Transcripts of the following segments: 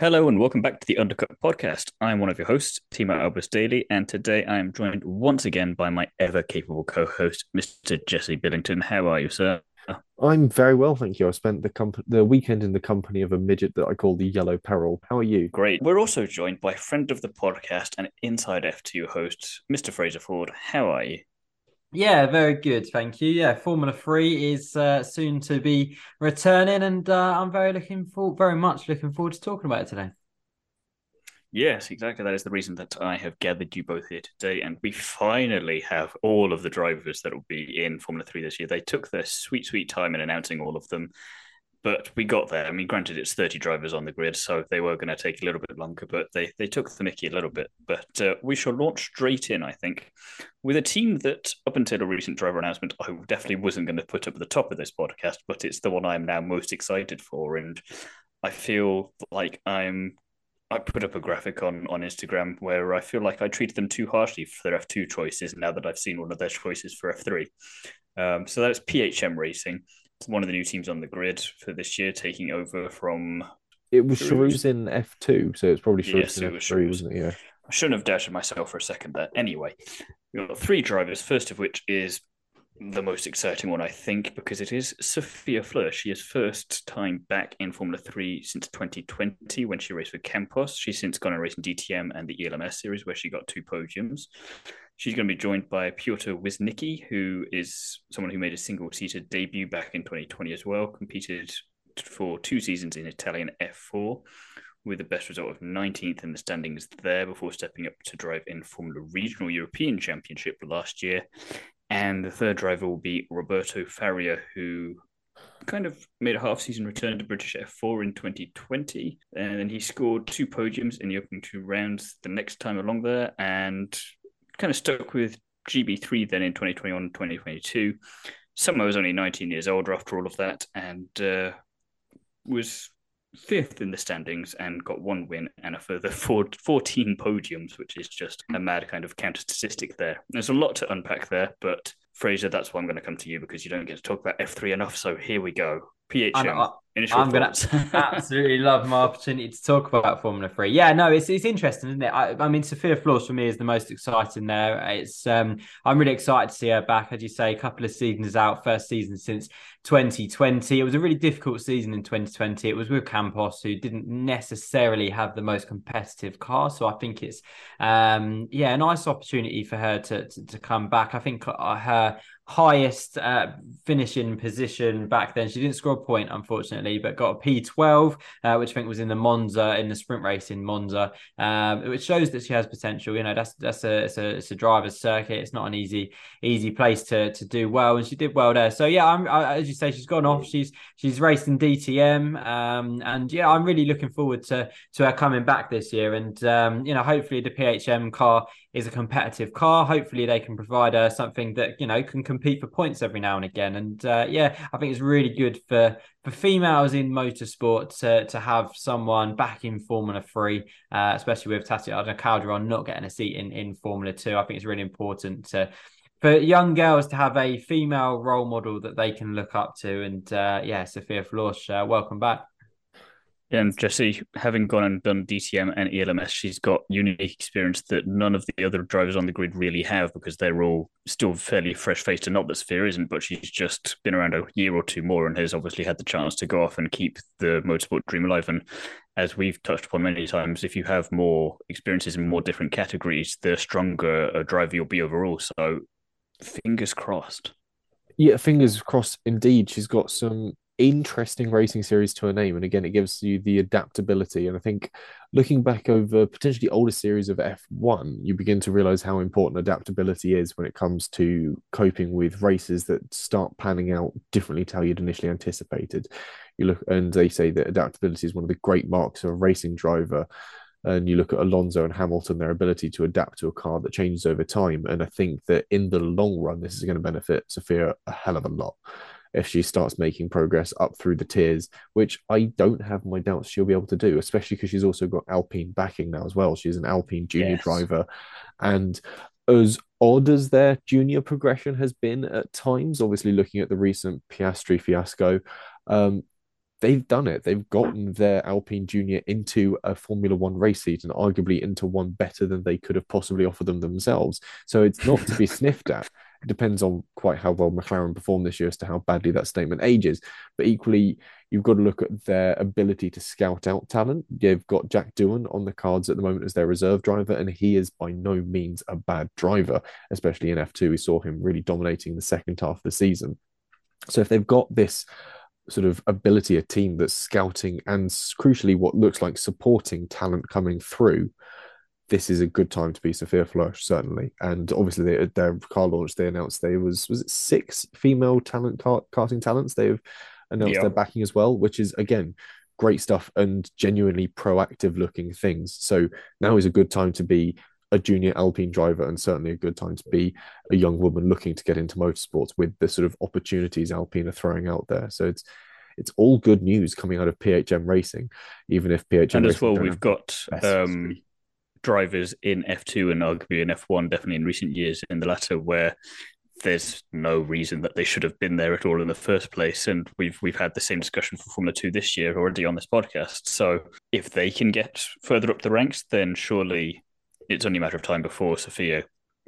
Hello and welcome back to the Undercut podcast. I'm one of your hosts, Thiemo Albus Daly, and today I am joined once again by my ever capable co host, Mr. Jesse Billington. How are you, sir? I'm very well, thank you. I spent the comp- the weekend in the company of a midget that I call the Yellow Peril. How are you? Great. We're also joined by friend of the podcast and Inside F2 host, Mr. Fraser Ford. How are you? Yeah, very good, thank you. Yeah, Formula Three is uh, soon to be returning, and uh, I'm very looking for very much looking forward to talking about it today. Yes, exactly. That is the reason that I have gathered you both here today, and we finally have all of the drivers that will be in Formula Three this year. They took their sweet, sweet time in announcing all of them, but we got there. I mean, granted, it's 30 drivers on the grid, so they were going to take a little bit longer, but they, they took the mickey a little bit. But uh, we shall launch straight in, I think, with a team that, up until a recent driver announcement, I definitely wasn't going to put up at the top of this podcast, but it's the one I'm now most excited for. And I feel like I'm. I put up a graphic on, on Instagram where I feel like I treated them too harshly for their F2 choices now that I've seen one of their choices for F3. Um, so that's PHM Racing one of the new teams on the grid for this year, taking over from. It was Charouz in F two, so it's probably Charouz yes, in F three, wasn't it? Yeah. I shouldn't have doubted myself for a second there. Anyway, we've got three drivers. First of which is the most exciting one, I think, because it is Sophia Flörsch. She is first time back in Formula Three since 2020 when she raced for Campos. She's since gone and raced in DTM and the ELMS series where she got two podiums. She's going to be joined by Piotr Wisnicki, who is someone who made a single-seater debut back in 2020 as well, competed for two seasons in Italian F4 with the best result of 19th in the standings there before stepping up to drive in Formula Regional European Championship last year. And the third driver will be Roberto Faria, who kind of made a half season return to British F4 in 2020. And then he scored two podiums in the opening two rounds the next time along there and kind of stuck with GB3 then in 2021 2022. Summer was only 19 years older after all of that and uh, was fifth in the standings and got one win and a further four, 14 podiums, which is just a mad kind of counter statistic there. There's a lot to unpack there, but Fraser, that's why I'm going to come to you because you don't get to talk about F3 enough. So here we go. PHM. Initial I'm going to absolutely love my opportunity to talk about Formula Three. Yeah, no, it's it's interesting, isn't it? I, I mean, Sophia Flörsch for me is the most exciting there. It's um, I'm really excited to see her back. As you say, a couple of seasons out, first season since 2020. It was a really difficult season in 2020. It was with Campos, who didn't necessarily have the most competitive car. So I think it's um, yeah, a nice opportunity for her to to, to come back. I think uh, her highest uh, finishing position back then. She didn't score a point, unfortunately, but got a P12, uh, which I think was in the Monza in the sprint race in Monza, um, which shows that she has potential. You know, that's that's a it's a, it's a driver's circuit. It's not an easy easy place to to do well, and she did well there. So yeah, I'm, I, as you say, she's gone off. She's she's raced in DTM, um, and yeah, I'm really looking forward to to her coming back this year, and um, you know, hopefully the PHM car is a competitive car. Hopefully, they can provide her something that you know can compete for points every now and again. And uh, yeah, I think it's really good for for females in motorsport to to have someone back in Formula Three, uh, especially with Tatiana Calderon not getting a seat in in Formula Two. I think it's really important to for young girls to have a female role model that they can look up to. And uh, yeah, Sophia Flörsch, uh, welcome back. Um, and Jesse, having gone and done DTM and ELMS, she's got unique experience that none of the other drivers on the grid really have because they're all still fairly fresh faced and not that Sphere isn't, but she's just been around a year or two more and has obviously had the chance to go off and keep the motorsport dream alive. And as we've touched upon many times, if you have more experiences in more different categories, the stronger a driver you'll be overall. So fingers crossed. Yeah, fingers crossed indeed. She's got some interesting racing series to her name. And again, it gives you the adaptability. And I think looking back over potentially older series of F1, you begin to realize how important adaptability is when it comes to coping with races that start panning out differently to how you'd initially anticipated. You look and they say that adaptability is one of the great marks of a racing driver. And you look at Alonso and Hamilton, their ability to adapt to a car that changes over time. And I think that in the long run, this is going to benefit Sophia a hell of a lot if she starts making progress up through the tiers, which I don't have my doubts she'll be able to do, especially because she's also got Alpine backing now as well. She's an Alpine junior yes. driver. And as odd as their junior progression has been at times, obviously looking at the recent Piastri fiasco, um, they've done it. They've gotten their Alpine Junior into a Formula One race seat and arguably into one better than they could have possibly offered them themselves. So it's not to be sniffed at. It depends on quite how well McLaren performed this year as to how badly that statement ages. But equally, you've got to look at their ability to scout out talent. They've got Jack Doohan on the cards at the moment as their reserve driver, and he is by no means a bad driver, especially in F2. We saw him really dominating the second half of the season. So if they've got this sort of ability, a team that's scouting and crucially what looks like supporting talent coming through, this is a good time to be Sophia Flörsch, certainly. And obviously, they, their car launch, they announced they was was it six female talent car, karting talents. They've announced yeah. their backing as well, which is again great stuff and genuinely proactive looking things. So now is a good time to be a junior Alpine driver and certainly a good time to be a young woman looking to get into motorsports with the sort of opportunities Alpine are throwing out there. So it's it's all good news coming out of PHM racing, even if PHM and as well we've got um, drivers in F2 and arguably in F1 definitely in recent years in the latter where there's no reason that they should have been there at all in the first place. And we've we've had the same discussion for Formula Two this year already on this podcast. So if they can get further up the ranks, then surely it's only a matter of time before Sophia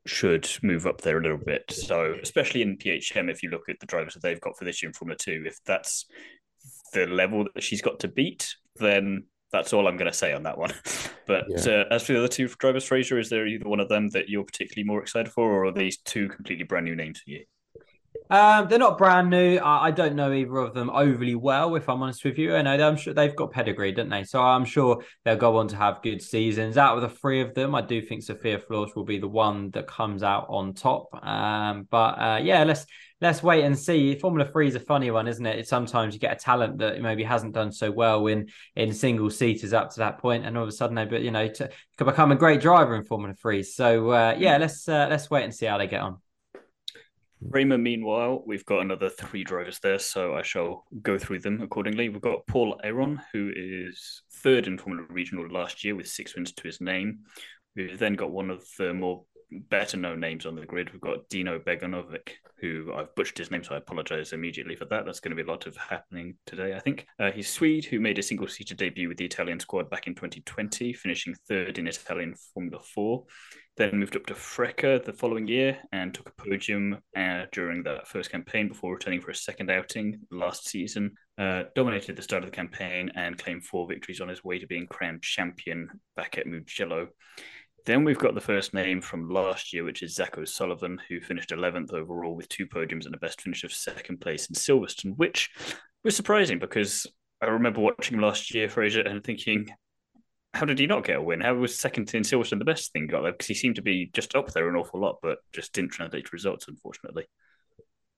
should move up there a little bit. So especially in PHM, if you look at the drivers that they've got for this year in Formula Two, if that's the level that she's got to beat, then that's all I'm going to say on that one. But yeah. uh, as for the other two drivers, Fraser, is there either one of them that you're particularly more excited for, or are these two completely brand new names for you? Um, they're not brand new. I, I, don't know either of them overly well, if I'm honest with you. And I'm sure they've got pedigree, don't they? So I'm sure they'll go on to have good seasons. Out of the three of them, I do think Sophia Flörsch will be the one that comes out on top. Um, but uh, yeah, let's let's wait and see. Formula Three is a funny one, isn't it? It's sometimes you get a talent that maybe hasn't done so well in in single seaters up to that point, and all of a sudden they, but you know, to, could become a great driver in Formula Three. So uh, yeah, let's uh, let's wait and see how they get on. Raymond, meanwhile, we've got another three drivers there, so I shall go through them accordingly. We've got Paul Aron, who is third in Formula Regional last year with six wins to his name. We've then got one of the more better known names on the grid. We've got Dino Beganovic, who I've butchered his name, so I apologize immediately for that. That's going to be a lot of happening today, I think. Uh, he's Swede, who made a single seater debut with the Italian squad back in 2020, finishing third in Italian Formula 4. Then moved up to FRECA the following year and took a podium uh, during that first campaign before returning for a second outing last season. Uh, dominated the start of the campaign and claimed four victories on his way to being crowned champion back at Mugello. Then we've got the first name from last year, which is Zach O'Sullivan, who finished 11th overall with two podiums and a best finish of second place in Silverstone, which was surprising because I remember watching last year, Fraser, and thinking, how did he not get a win? How was second in Silverstone the best thing got there? Because he seemed to be just up there an awful lot, but just didn't translate to results, unfortunately.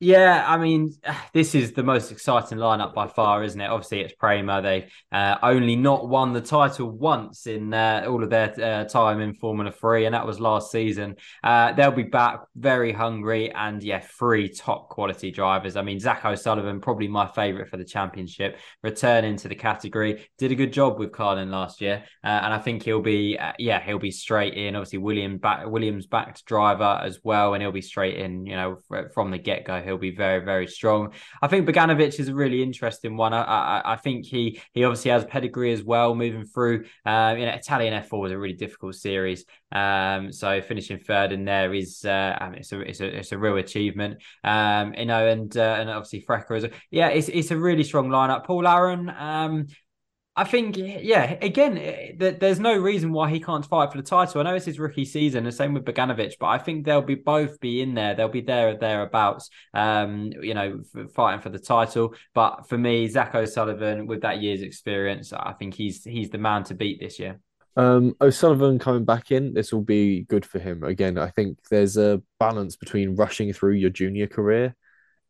Yeah, I mean, this is the most exciting lineup by far, isn't it? Obviously, it's Prema. They uh, only not won the title once in uh, all of their uh, time in Formula Three, and that was last season. Uh, they'll be back very hungry, and yeah, three top quality drivers. I mean, Zach O'Sullivan, probably my favourite for the championship, returning to the category, did a good job with Carlin last year, uh, and I think he'll be, uh, yeah, he'll be straight in. Obviously, William back, Williams backed driver as well, and he'll be straight in. You know, from the get go he'll be very, very strong. I think Beganovic is a really interesting one. I, I, I think he he obviously has pedigree as well, moving through. Um, you know, Italian F4 was a really difficult series. Um, so finishing third in there is, uh, I mean, it's a it's a it's a real achievement. Um, you know, and uh, and obviously FRECA is, a, yeah, it's it's a really strong lineup. Paul Aron, um, I think, yeah, again, eh, there's no reason why he can't fight for the title. I know it's his rookie season, the same with Beganovic, but I think they'll be both be in there. They'll be there or thereabouts, um, you know, fighting for the title. But for me, Zach O'Sullivan, with that year's experience, I think he's he's the man to beat this year. Um, O'Sullivan coming back in, this will be good for him. Again, I think there's a balance between rushing through your junior career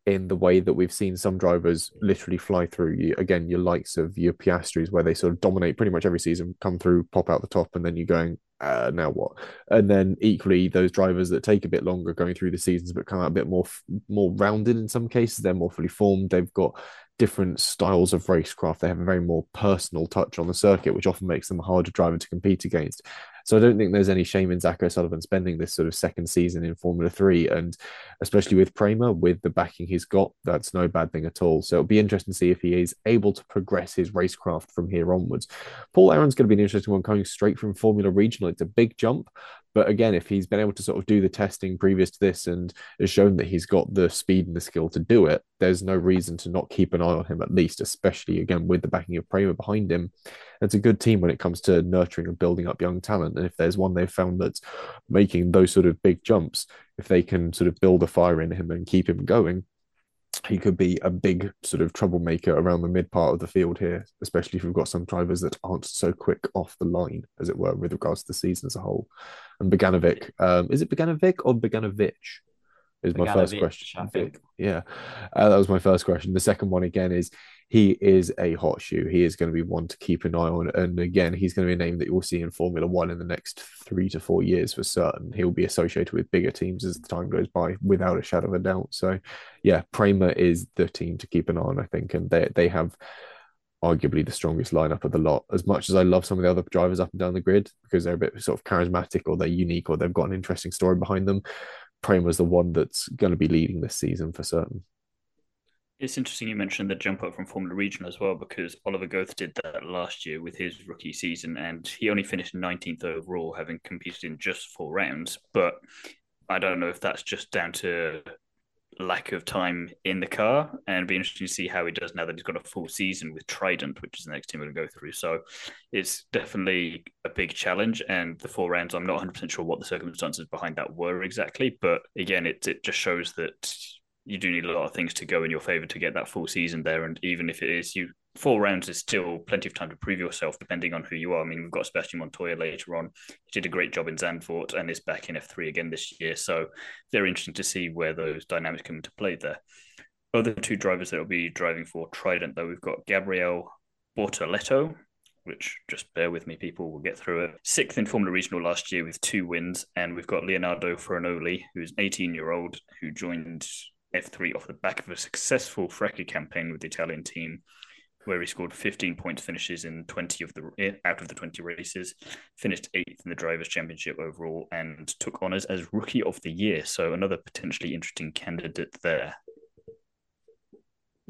in the way that we've seen some drivers literally fly through you. Again your likes of your piastris where they sort of dominate pretty much every season come through pop out the top and then you're going uh, now what? And then equally those drivers that take a bit longer going through the seasons but come out a bit more more rounded in some cases they're more fully formed they've got different styles of racecraft they have a very more personal touch on the circuit which often makes them a harder driver to compete against So I don't think there's any shame in Zach O'Sullivan spending this sort of second season in Formula Three, and especially with Prema, with the backing he's got, that's no bad thing at all. So it'll be interesting to see if he is able to progress his racecraft from here onwards. Paul Aron's going to be an interesting one coming straight from Formula Regional. It's a big jump, but again, if he's been able to sort of do the testing previous to this and has shown that he's got the speed and the skill to do it, there's no reason to not keep an eye on him at least, especially again with the backing of Prema behind him. It's a good team when it comes to nurturing and building up young talent. And if there's one they've found that's making those sort of big jumps, if they can sort of build a fire in him and keep him going, he could be a big sort of troublemaker around the mid part of the field here, especially if we've got some drivers that aren't so quick off the line, as it were, with regards to the season as a whole. And Beganovic, um, is it Beganovic or Beganovic? Is my first question. I think. Yeah, uh, that was my first question. The second one again is he is a hot shoe. He is going to be one to keep an eye on. And again, he's going to be a name that you'll see in Formula One in the next three to four years for certain. He'll be associated with bigger teams as the time goes by, without a shadow of a doubt. So, yeah, Prema is the team to keep an eye on, I think. And they, they have arguably the strongest lineup of the lot. As much as I love some of the other drivers up and down the grid because they're a bit sort of charismatic or they're unique or they've got an interesting story behind them, Prema's the one that's going to be leading this season for certain. It's interesting you mentioned the jump up from Formula Regional as well, because Oliver Goethe did that last year with his rookie season, and he only finished 19th overall, having competed in just four rounds. But I don't know if that's just down to lack of time in the car, and it'd be interesting to see how he does now that he's got a full season with Trident, which is the next team we're going to go through. So it's definitely a big challenge, and the four rounds, I'm not 100 percent sure what the circumstances behind that were exactly, but again, it it just shows that you do need a lot of things to go in your favor to get that full season there. And even if it is you four rounds is still plenty of time to prove yourself, depending on who you are. I mean, we've got Sebastian Montoya later on. He did a great job in Zandvoort and is back in F3 again this year. So very interesting to see where those dynamics come into play there. Other two drivers that will be driving for Trident, though, we've got Gabriel Bortoleto, which just bear with me, people, we'll get through it. Sixth in Formula Regional last year with two wins. And we've got Leonardo Fornaroli, who's an 18 year old who joined F3 off the back of a successful FRECA campaign with the Italian team, where he scored 15 point finishes in 20 of the out of the 20 races, finished eighth in the Drivers' Championship overall, and took honours as Rookie of the Year. So another potentially interesting candidate there.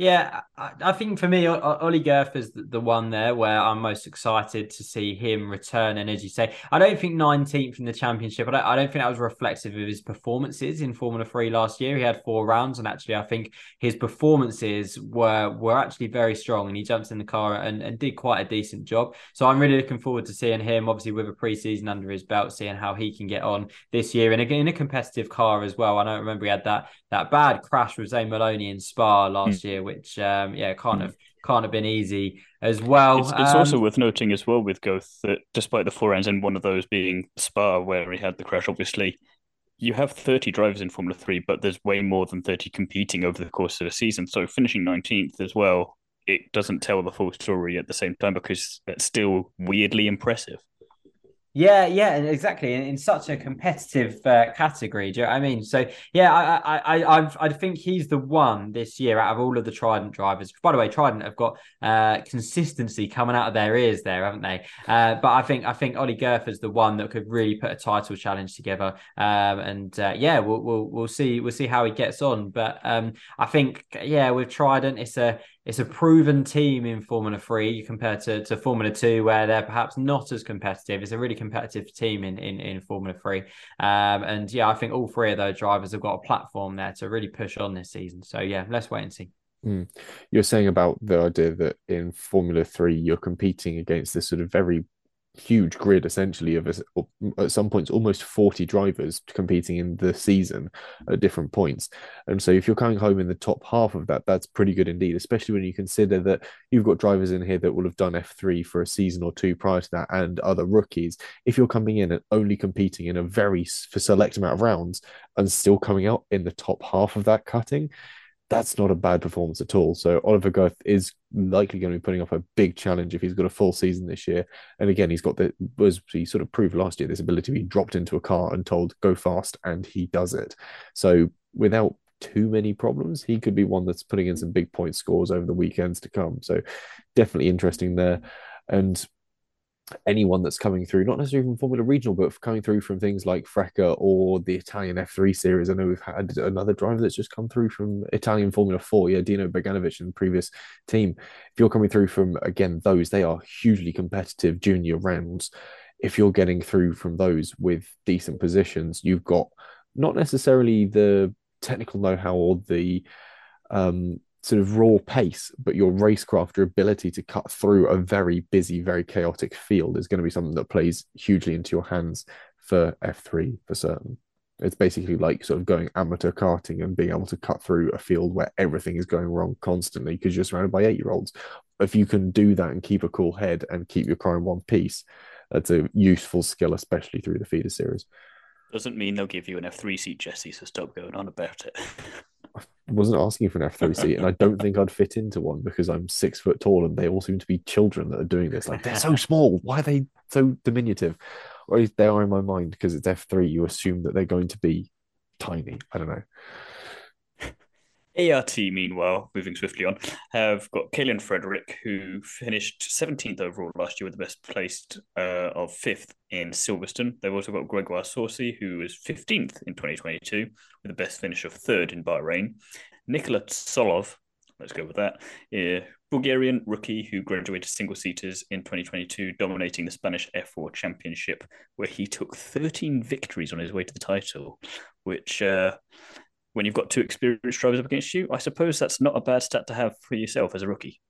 Yeah, I, think for me, Ollie Goethe is the, one there where I'm most excited to see him return. And as you say, I don't think 19th in the championship. I don't, I don't think that was reflective of his performances in Formula Three last year. He had four rounds, and actually, I think his performances were were actually very strong. And he jumped in the car and, and did quite a decent job. So I'm really looking forward to seeing him, obviously with a preseason under his belt, seeing how he can get on this year, and again in a competitive car as well. I don't remember he had that that bad crash with Zane Maloney in Spa last mm. year, which um, yeah, kind mm. of can't have been easy as well. It's, it's um, also worth noting as well with Goth that despite the four rounds and one of those being Spa where he had the crash, obviously you have 30 drivers in Formula 3, but there's way more than 30 competing over the course of a season. So finishing 19th as well, it doesn't tell the full story at the same time because it's still weirdly impressive. Yeah, yeah, exactly. In, in such a competitive uh, category, do you know I mean? So yeah, I, I, I, I think he's the one this year out of all of the Trident drivers. By the way, Trident have got uh, consistency coming out of their ears there, haven't they? Uh, but I think I think Ollie is the one that could really put a title challenge together. Um, and uh, yeah, we'll, we'll we'll see we'll see how he gets on. But um, I think yeah, with Trident, it's a it's a proven team in Formula Three compared to, to Formula Two, where they're perhaps not as competitive. It's a really competitive team in in, in Formula Three, um, and yeah, I think all three of those drivers have got a platform there to really push on this season. So yeah, let's wait and see. Mm. You're saying about the idea that in Formula Three you're competing against this sort of very huge grid essentially of mm, at some points almost 40 drivers competing in the season at different points. And so if you're coming home in the top half of that that's pretty good indeed especially when you consider that you've got drivers in here that will have done f3 for a season or two prior to that and other rookies. If you're coming in and only competing in a very for select amount of rounds and still coming out in the top half of that cutting that's not a bad performance at all. So Oliver Goethe is likely going to be putting up a big challenge if he's got a full season this year. And again, he's got the was he sort of proved last year this ability to be dropped into a car and told go fast, and he does it. So without too many problems, he could be one that's putting in some big point scores over the weekends to come. So definitely interesting there. And anyone that's coming through, not necessarily from Formula Regional, but coming through from things like FRECA or the Italian F3 series. I know we've had another driver that's just come through from Italian Formula 4, yeah, Dino Beganovic in the previous team. If you're coming through from, again, those, they are hugely competitive junior rounds. If you're getting through from those with decent positions, you've got not necessarily the technical know-how or the um, sort of raw pace, but your racecraft, your ability to cut through a very busy, very chaotic field is going to be something that plays hugely into your hands for F3 for certain. It's basically like sort of going amateur karting and being able to cut through a field where everything is going wrong constantly because you're surrounded by eight year olds. If you can do that and keep a cool head and keep your car in one piece, that's a useful skill, especially through the feeder series. Doesn't mean they'll give you an F3 seat, Jesse, so stop going on about it. wasn't asking for an F3 seat, and I don't think I'd fit into one because I'm six foot tall, and they all seem to be children that are doing this. Like they're so small. Why are they so diminutive? Or they are in my mind because it's F3. You assume that they're going to be tiny. I don't know. ART, meanwhile, moving swiftly on, have got Kaylen Frederick, who finished 17th overall last year with the best placed uh, of 5th in Silverstone. They've also got Gregoire Saucy, who was 15th in 2022 with the best finish of 3rd in Bahrain. Nikola Tsolov, let's go with that, a Bulgarian rookie who graduated single seaters in 2022, dominating the Spanish F4 Championship, where he took 13 victories on his way to the title, which. Uh, when you've got two experienced drivers up against you, I suppose that's not a bad stat to have for yourself as a rookie.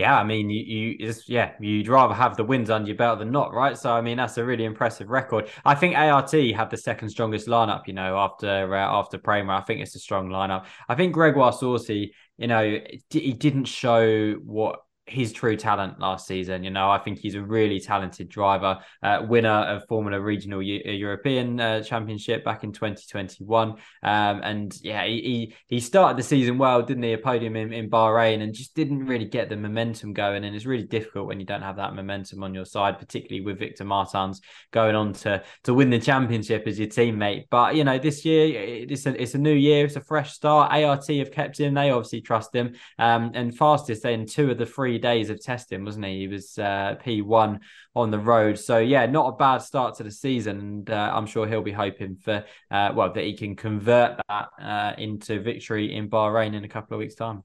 Yeah, I mean, you, you yeah, you'd rather have the wins under your belt than not, right? So, I mean, that's a really impressive record. I think ART had the second strongest lineup, you know, after uh, after Prema. I think it's a strong lineup. I think Gregoire Saucy, you know, he didn't show what his true talent last season. You know, I think he's a really talented driver, uh, winner of Formula Regional U- uh, European uh, Championship back in 2021. Um, and yeah, he, he started the season well, didn't he? A podium in, in Bahrain and just didn't really get the momentum going. And it's really difficult when you don't have that momentum on your side, particularly with Victor Martins going on to to win the championship as your teammate. But you know, this year it's a it's a new year, it's a fresh start. ART have kept him; they obviously trust him. Um, and fastest in two of the three days of testing, wasn't he? He was uh, P1 on the road. So, yeah, not a bad start to the season. And uh, I'm sure he'll be hoping for, uh, well, that he can convert that uh, into victory in Bahrain in a couple of weeks' time.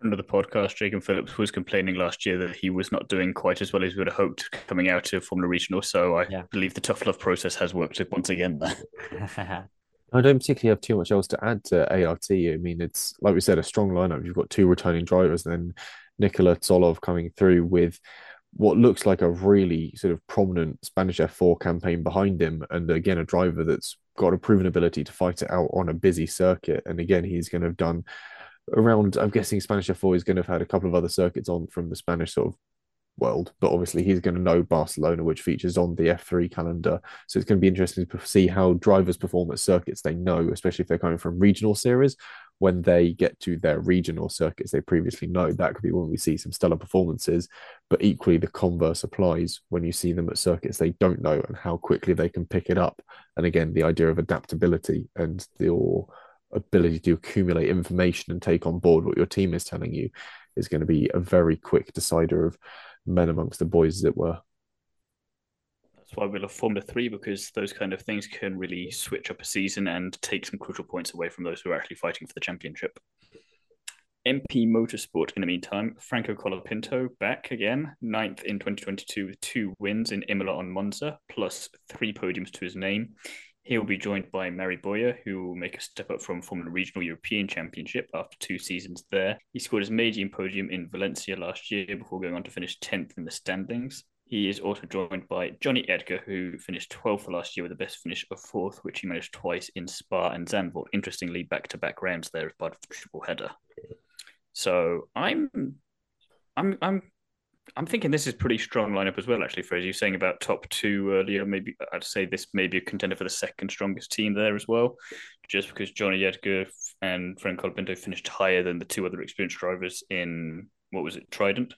Friend of the podcast, Jacob Phillips, was complaining last year that he was not doing quite as well as we would have hoped coming out of Formula Regional. So I yeah. believe the tough love process has worked once again there. I don't particularly have too much else to add to ART. I mean, it's like we said, a strong lineup. You've got two returning drivers, then Nikola Tsolov coming through with what looks like a really sort of prominent Spanish F4 campaign behind him. And again, a driver that's got a proven ability to fight it out on a busy circuit. And again, he's going to have done around, I'm guessing Spanish F4 is going to have had a couple of other circuits on from the Spanish sort of world, but obviously he's going to know Barcelona, which features on the F3 calendar. So it's going to be interesting to see how drivers perform at circuits they know, especially if they're coming from regional series. When they get to their regional circuits they previously know, that could be when we see some stellar performances. But equally, the converse applies when you see them at circuits they don't know and how quickly they can pick it up. And again, the idea of adaptability and your ability to accumulate information and take on board what your team is telling you is going to be a very quick decider of men amongst the boys, as it were. That's why we love Formula Three because those kind of things can really switch up a season and take some crucial points away from those who are actually fighting for the championship. MP Motorsport, in the meantime, Franco Colapinto back again, ninth in 2022 with two wins in Imola on Monza, plus three podiums to his name. He will be joined by Mari Boya, who will make a step up from Formula Regional European Championship after two seasons there. He scored his maiden podium in Valencia last year before going on to finish 10th in the standings. He is also joined by Jonny Edgar, who finished 12th last year with the best finish of fourth, which he managed twice in Spa and Zandvoort. Interestingly, back to back rounds there as part of the triple header. So I'm I'm I'm I'm thinking this is pretty strong lineup as well, actually, Fraser. You saying about top two earlier, maybe I'd say this may be a contender for the second strongest team there as well, just because Jonny Edgar and Frank Colapinto finished higher than the two other experienced drivers in what was it, Trident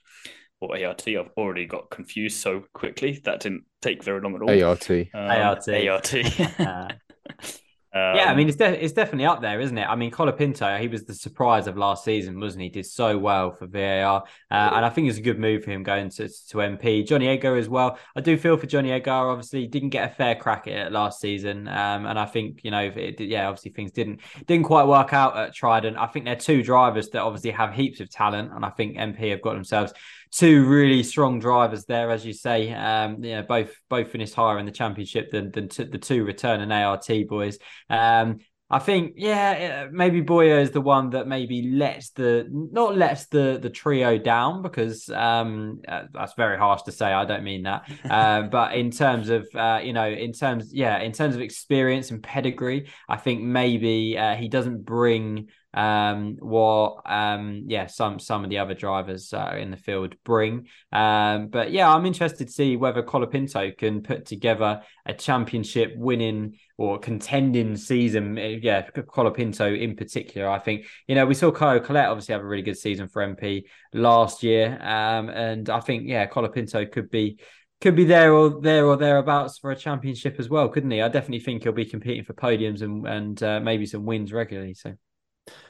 or ART. I've already got confused so quickly that didn't take very long at all. ART. Um, ART. ART. Um, yeah, I mean, it's de- it's definitely up there, isn't it? I mean, Colapinto, he was the surprise of last season, wasn't he? Did so well for VAR, uh, and I think it's a good move for him going to, to MP. Jonny Edgar as well. I do feel for Jonny Edgar. Obviously, didn't get a fair crack at it last season, um, and I think you know, it, yeah, obviously things didn't didn't quite work out at Trident. I think they're two drivers that obviously have heaps of talent, and I think MP have got themselves two really strong drivers there, as you say. Um, you know, both both finished higher in the championship than than t- the two return and ART boys. Um, I think, yeah, maybe Boya is the one that maybe lets the not lets the the trio down because um, uh, that's very harsh to say. I don't mean that, uh, but in terms of uh, you know, in terms, yeah, in terms of experience and pedigree, I think maybe uh, he doesn't bring um, what um, yeah some some of the other drivers uh, in the field bring. Um, but yeah, I'm interested to see whether Colapinto can put together a championship winning or contending season. Yeah, Colapinto in particular. I think you know we saw Caio Collet obviously have a really good season for MP last year, um, and I think yeah Colapinto could be could be there or there or thereabouts for a championship as well, couldn't he? I definitely think he'll be competing for podiums and and uh, maybe some wins regularly. So.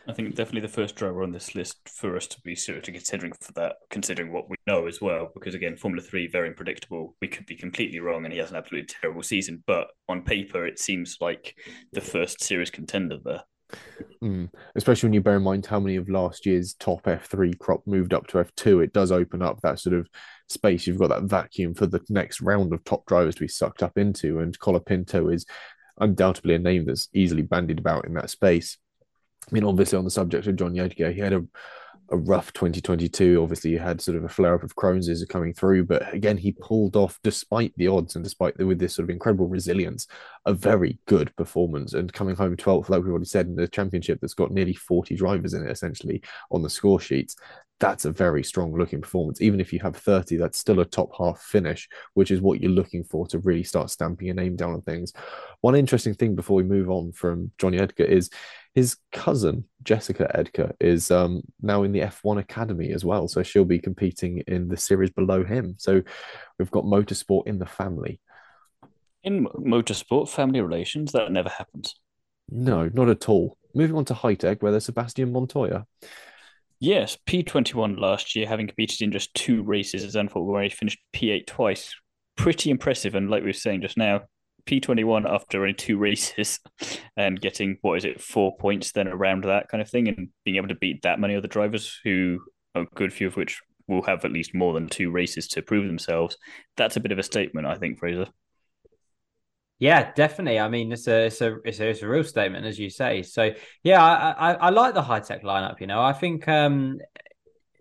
I think definitely the first driver on this list for us to be seriously considering for that, considering what we know as well. Because again, Formula Three very unpredictable. We could be completely wrong, and he has an absolutely terrible season. But on paper, it seems like the first serious contender there. Mm. Especially when you bear in mind how many of last year's top F3 crop moved up to F2, it does open up that sort of space. You've got that vacuum for the next round of top drivers to be sucked up into. And Colapinto is undoubtedly a name that's easily bandied about in that space. I mean, obviously, on the subject of John Edgar, he had a, a rough 2022. Obviously, he had sort of a flare up of Crohn's disease coming through, but again, he pulled off, despite the odds and despite the, with this sort of incredible resilience, a very good performance. And coming home 12th, like we've already said, in the championship that's got nearly 40 drivers in it, essentially, on the score sheets that's a very strong looking performance. Even if you have 30, that's still a top half finish, which is what you're looking for to really start stamping your name down on things. One interesting thing before we move on from Jonny Edgar is his cousin, Jessica Edgar, is um, now in the F1 Academy as well. So she'll be competing in the series below him. So we've got motorsport in the family. In motorsport, family relations, that never happens. No, not at all. Moving on to Hitech, where there's Sebastian Montoya. Yes, P21 last year, having competed in just two races at Zandvoort, where he finished P8 twice. Pretty impressive. And like we were saying just now, P21 after only two races and getting, what is it, four points then around that kind of thing, and being able to beat that many other drivers who, a good few of which will have at least more than two races to prove themselves. That's a bit of a statement, I think, Fraser. Yeah, definitely. I mean, it's a it's a it's a, it's a real statement, as you say. So yeah, I, I, I like the Hitech lineup. You know, I think um,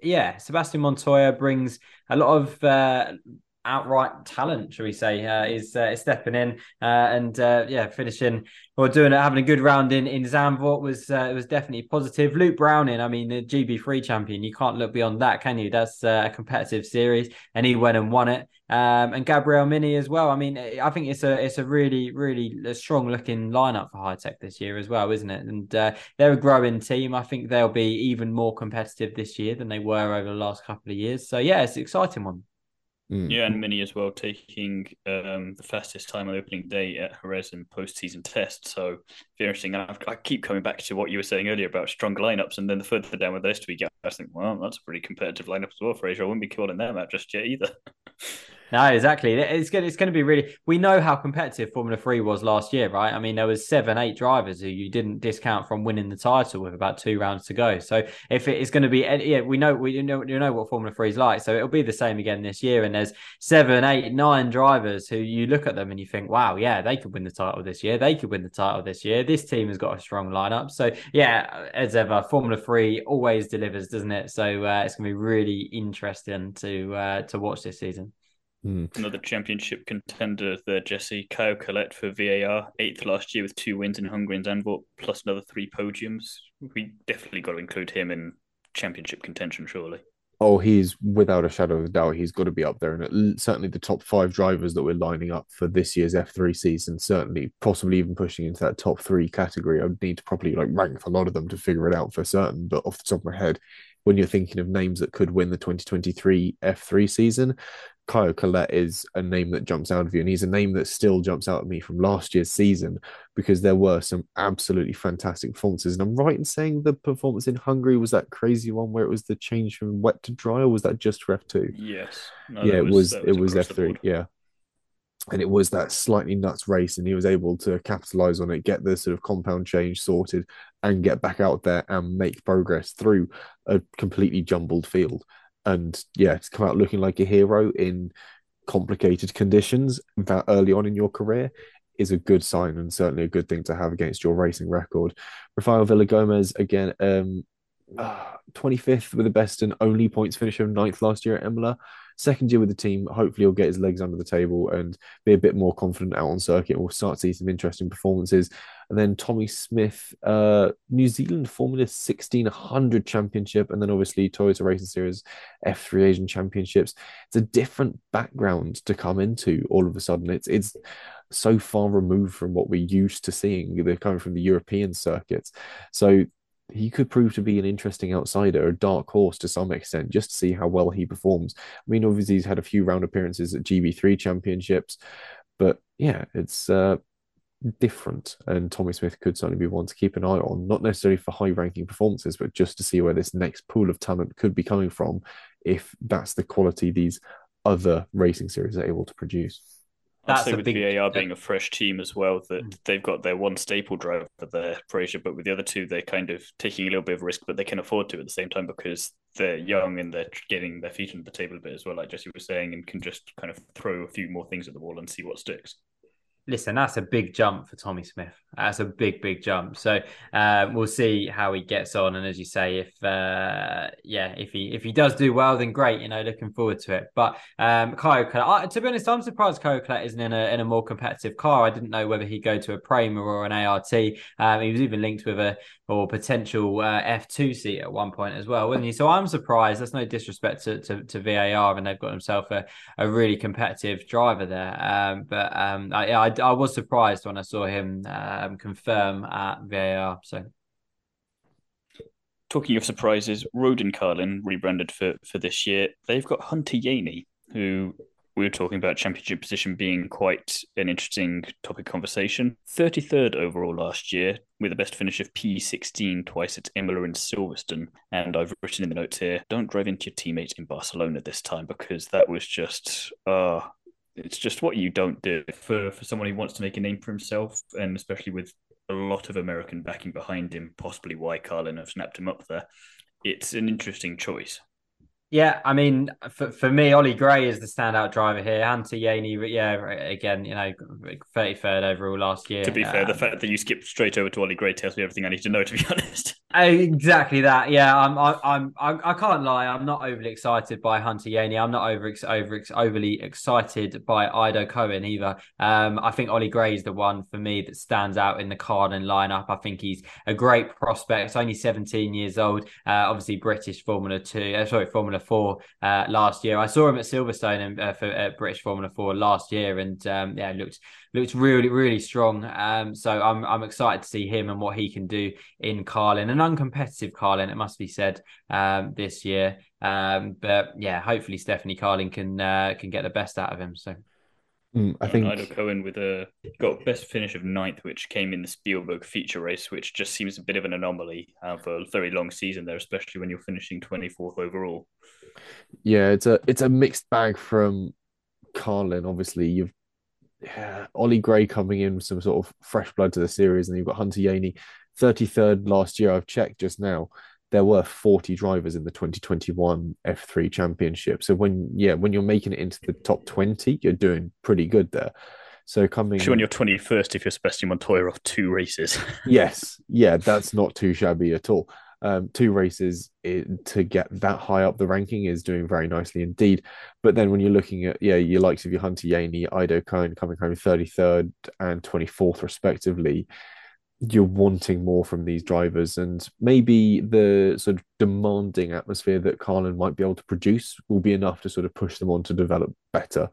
yeah, Sebastian Montoya brings a lot of uh, outright talent, shall we say, uh, is uh, stepping in uh, and uh, yeah, finishing or doing it, having a good round in in Zandvoort was uh, was definitely positive. Luke Browning, I mean, the GB3 champion, you can't look beyond that, can you? That's uh, a competitive series, and he went and won it. Um, and Gabriel Mini as well. I mean, I think it's a it's a really really strong looking lineup for High Hitech this year as well, isn't it? And they're a growing team. I think they'll be even more competitive this year than they were over the last couple of years. So yeah, it's an exciting one. Mm. Yeah, and Mini as well, taking um, the fastest time on opening day at Jerez in post-season test. So very interesting. I, I, keep coming back to what you were saying earlier about strong lineups, and then the further down with the list we get, I think, well, that's a pretty competitive lineup as well. Fraser, I wouldn't be calling them out just yet either. No, exactly. It's going. It's going to be really. We know how competitive Formula Three was last year, right? I mean, there was seven, eight drivers who you didn't discount from winning the title with about two rounds to go. So if it is going to be, yeah, we know we know you know what Formula Three is like. So it'll be the same again this year. And there's seven, eight, nine drivers who you look at them and you think, wow, yeah, they could win the title this year. They could win the title this year. This team has got a strong lineup. So yeah, as ever, Formula Three always delivers, doesn't it? So uh, it's going to be really interesting to uh, to watch this season. Mm. Another championship contender there, Jesse. Caio Collet for VAR, eighth last year with two wins in Hungary and Zandvoort, plus another three podiums. We definitely got to include him in championship contention, surely. Oh, he's without a shadow of a doubt, he's got to be up there. And certainly the top five drivers that we're lining up for this year's F3 season, certainly possibly even pushing into that top three category. I would need to probably like rank a lot of them to figure it out for certain. But off the top of my head, when you're thinking of names that could win the 2023 F3 season, Caio Collet is a name that jumps out of you, and he's a name that still jumps out at me from last year's season because there were some absolutely fantastic performances. And I'm right in saying the performance in Hungary was that crazy one where it was the change from wet to dry, or was that just for F2? Yes. No, yeah, it was, was it was F3. Yeah. And it was that slightly nuts race, and he was able to capitalize on it, get the sort of compound change sorted, and get back out there and make progress through a completely jumbled field and yeah, to come out looking like a hero in complicated conditions that early on in your career is a good sign and certainly a good thing to have against your racing record. Rafael Villagomez again, um, uh, 25th with the best and only points finisher of ninth last year at Imola. Second year with the team, hopefully he'll get his legs under the table and be a bit more confident out on circuit. We'll start to see some interesting performances. And then Tommy Smith, uh, New Zealand Formula 1600 Championship, and then obviously Toyota Racing Series F3 Asian Championships. It's a different background to come into all of a sudden. It's it's so far removed from what we're used to seeing. They're coming from the European circuits. So he could prove to be an interesting outsider, a dark horse to some extent, just to see how well he performs. I mean, obviously he's had a few round appearances at GB3 championships, but yeah, it's uh, different. And Tommy Smith could certainly be one to keep an eye on, not necessarily for high ranking performances, but just to see where this next pool of talent could be coming from if that's the quality these other racing series are able to produce. That's I'd say with big, VAR being a fresh team as well, that mm. they've got their one staple driver there, Fraser, but with the other two, they're kind of taking a little bit of risk, but they can afford to at the same time because they're young and they're getting their feet on the table a bit as well, like Jesse was saying, and can just kind of throw a few more things at the wall and see what sticks listen, that's a big jump for Tommy Smith. That's a big, big jump. So uh, we'll see how he gets on. And as you say, if uh, yeah, if he if he does do well, then great. You know, looking forward to it. But um, Caio Collet, to be honest, I'm surprised Caio Collet isn't in a in a more competitive car. I didn't know whether he'd go to a Prema or an ART. Um, he was even linked with a or potential uh, F2 seat at one point as well, wasn't he? So I'm surprised. That's no disrespect to, to, to VAR, and they've got themselves a, a really competitive driver there. Um, but um, I, I, I, was surprised when I saw him um, confirm at VAR. So. Talking of surprises, Rodin Carlin rebranded for, for this year. They've got Hunter Yeany, who we were talking about championship position being quite an interesting topic conversation. 33rd overall last year, with the best finish of P16 twice at Imola and Silverstone. And I've written in the notes here don't drive into your teammate in Barcelona this time because that was just, uh, it's just what you don't do for, for someone who wants to make a name for himself, and especially with a lot of American backing behind him, possibly why Carlin have snapped him up there. It's an interesting choice. Yeah, I mean, for, for me, Ollie Gray is the standout driver here. Hunter Yeany, yeah, again, you know, 33rd overall last year. To be fair, the um, fact that you skipped straight over to Ollie Gray tells me everything I need to know, to be honest. Exactly that. Yeah, I'm. I, I'm. I, I can't lie. I'm not overly excited by Hunter Yeany. I'm not over over overly excited by Ido Cohen either. Um, I think Ollie Gray is the one for me that stands out in the Carlin lineup. I think he's a great prospect. He's only 17 years old. Uh, obviously British Formula Two. Uh, sorry, Formula Four uh, last year. I saw him at Silverstone and uh, for British Formula Four last year, and um, yeah, looked looked really, really strong. Um, so I'm I'm excited to see him and what he can do in Carlin, an uncompetitive Carlin, it must be said, um, this year. Um, but yeah, hopefully Stephanie Carlin can uh, can get the best out of him. So. Mm, I think Ido Cohen with a got best finish of ninth, which came in the Spielberg feature race, which just seems a bit of an anomaly uh, for a very long season there, especially when you're finishing twenty fourth overall. Yeah, it's a it's a mixed bag from Carlin. Obviously, you've yeah, Ollie Gray coming in with some sort of fresh blood to the series, and you've got Hunter Yeany, 33rd last year. I've checked just now. There were 40 drivers in the 2021 F3 Championship. So when yeah, when you're making it into the top 20, you're doing pretty good there. So coming Actually, when you're 21st, if you're Sebastian Montoya off two races. yes, yeah, that's not too shabby at all um, two races to get that high up the ranking is doing very nicely indeed. But then when you're looking at yeah, your likes of your Hunter Yeany, Ido Cohen coming home 33rd and 24th respectively, you're wanting more from these drivers, and maybe the sort of demanding atmosphere that Carlin might be able to produce will be enough to sort of push them on to develop better.